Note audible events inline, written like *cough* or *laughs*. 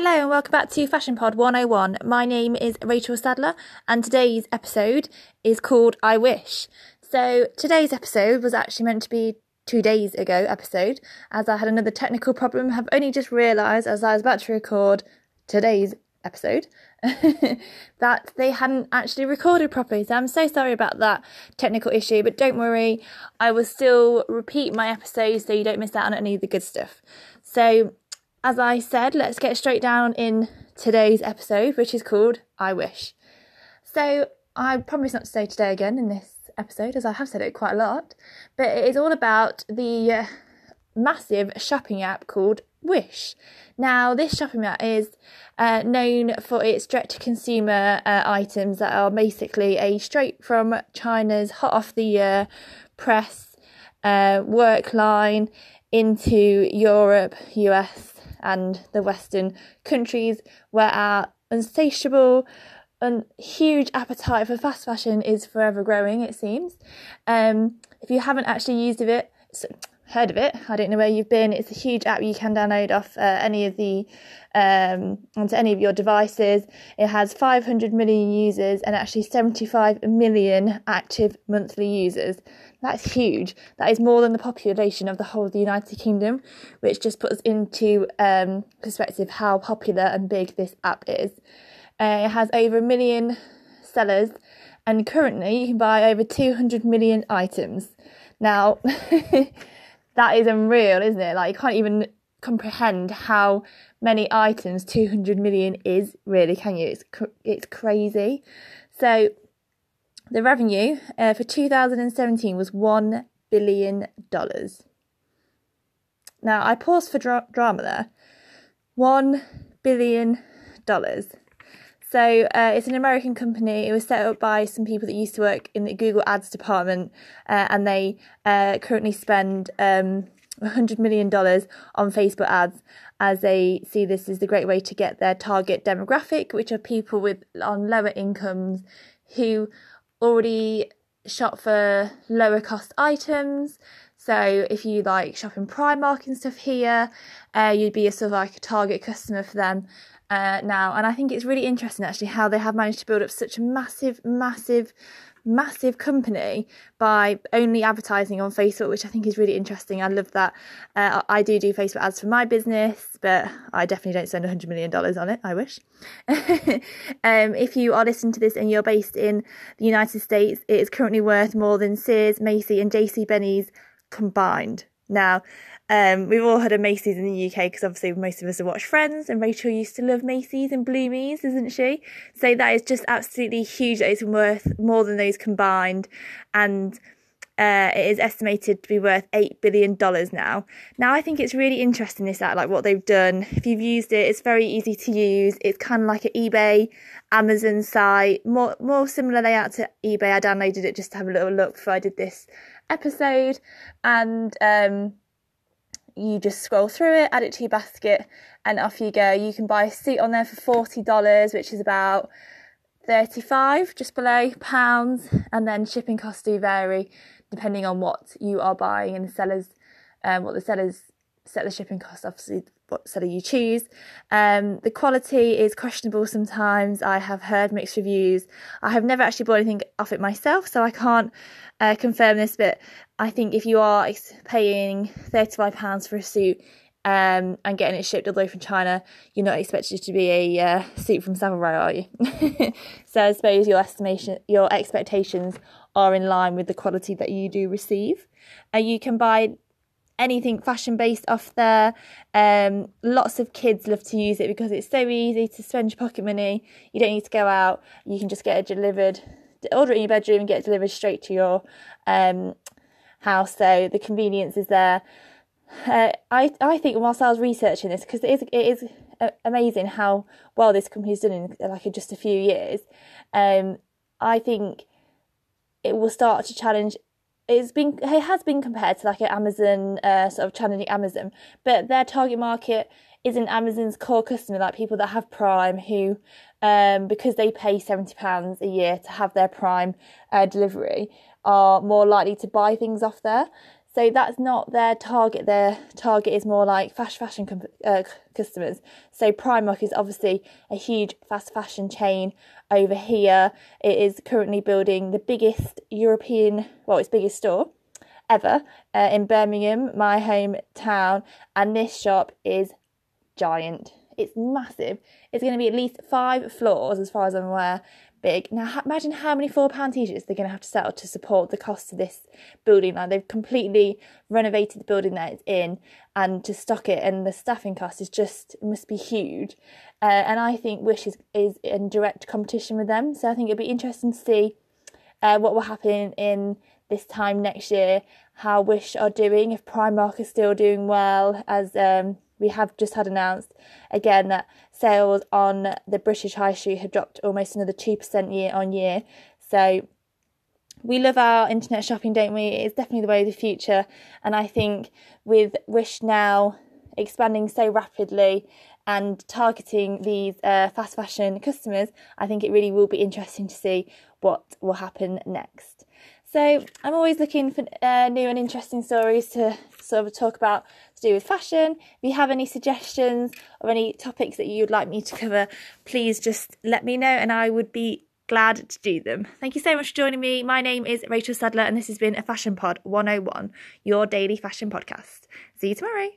Hello and welcome back to Fashion Pod 101. My name is Rachel Sadler and today's episode is called I Wish. So today's episode was actually meant to be two days ago episode as I had another technical problem. Have only just realised as I was about to record today's episode *laughs* that they hadn't actually recorded properly. So I'm so sorry about that technical issue, but don't worry, I will still repeat my episodes so you don't miss out on any of the good stuff. So as I said, let's get straight down in today's episode, which is called I Wish. So, I promise not to say today again in this episode, as I have said it quite a lot, but it is all about the uh, massive shopping app called Wish. Now, this shopping app is uh, known for its direct to consumer uh, items that are basically a straight from China's hot off the year press uh, work line into Europe, US, and the Western countries where our insatiable and huge appetite for fast fashion is forever growing, it seems. Um, if you haven't actually used of it, heard of it, I don't know where you've been. It's a huge app you can download off uh, any of the um, onto any of your devices. It has 500 million users and actually 75 million active monthly users. That's huge. That is more than the population of the whole of the United Kingdom, which just puts into um, perspective how popular and big this app is. Uh, it has over a million sellers, and currently you can buy over 200 million items. Now, *laughs* that is unreal, isn't it? Like, you can't even comprehend how many items 200 million is, really, can you? It's, it's crazy. So, the revenue uh, for 2017 was $1 billion. Now, I paused for dra- drama there. $1 billion. So, uh, it's an American company. It was set up by some people that used to work in the Google Ads department, uh, and they uh, currently spend um, $100 million on Facebook ads as they see this as the great way to get their target demographic, which are people with on lower incomes who already shop for lower cost items. So if you like shopping Primark and stuff here, uh, you'd be a sort of like a target customer for them uh, now. And I think it's really interesting actually how they have managed to build up such a massive, massive massive company by only advertising on Facebook, which I think is really interesting. I love that. Uh, I do do Facebook ads for my business, but I definitely don't spend $100 million on it. I wish. *laughs* um, if you are listening to this and you're based in the United States, it is currently worth more than Sears, Macy, and JC Penney's combined. Now, um, we've all had a Macy's in the UK because obviously most of us have watched Friends, and Rachel used to love Macy's and Bloomies, isn't she? So that is just absolutely huge. That it's worth more than those combined, and uh, it is estimated to be worth eight billion dollars now. Now I think it's really interesting this that like what they've done. If you've used it, it's very easy to use. It's kind of like an eBay, Amazon site, more more similar layout to eBay. I downloaded it just to have a little look before I did this episode, and um you just scroll through it, add it to your basket, and off you go. You can buy a suit on there for forty dollars, which is about thirty-five, just below pounds, and then shipping costs do vary depending on what you are buying and the sellers, um, what the sellers set the shipping cost. Obviously, what seller you choose. Um, the quality is questionable sometimes. I have heard mixed reviews. I have never actually bought anything off it myself, so I can't uh, confirm this. But I think if you are paying thirty-five pounds for a suit um, and getting it shipped all the way from China, you're not expected to be a uh, suit from Savile Row, are you? *laughs* so I suppose your estimation, your expectations are in line with the quality that you do receive. Uh, you can buy anything fashion based off there. Um, lots of kids love to use it because it's so easy to spend your pocket money. You don't need to go out. You can just get it delivered, order it in your bedroom and get it delivered straight to your um, house. So the convenience is there. Uh, I I think whilst I was researching this because it is it is amazing how well this company's done in like just a few years. Um, I think it will start to challenge it's been it has been compared to like an Amazon uh, sort of challenging Amazon, but their target market isn't Amazon's core customer, like people that have Prime who, um, because they pay seventy pounds a year to have their Prime uh, delivery, are more likely to buy things off there. So that's not their target. Their target is more like fast fashion com- uh, customers. So Primark is obviously a huge fast fashion chain over here. It is currently building the biggest European, well, its biggest store ever uh, in Birmingham, my hometown, and this shop is giant. It's massive. It's going to be at least five floors, as far as I'm aware, big. Now, imagine how many £4 t shirts they're going to have to sell to support the cost of this building. Like, they've completely renovated the building that it's in and to stock it, and the staffing cost is just must be huge. Uh, and I think Wish is, is in direct competition with them. So I think it'd be interesting to see uh, what will happen in this time next year, how Wish are doing, if Primark is still doing well, as um, we have just had announced again that sales on the British High Street have dropped almost another 2% year on year. So we love our internet shopping, don't we? It's definitely the way of the future. And I think with Wish now expanding so rapidly and targeting these uh, fast fashion customers, I think it really will be interesting to see what will happen next. So I'm always looking for uh, new and interesting stories to sort of talk about to do with fashion. If you have any suggestions or any topics that you'd like me to cover, please just let me know and I would be glad to do them. Thank you so much for joining me. My name is Rachel Sadler and this has been a Fashion Pod 101, your daily fashion podcast. See you tomorrow.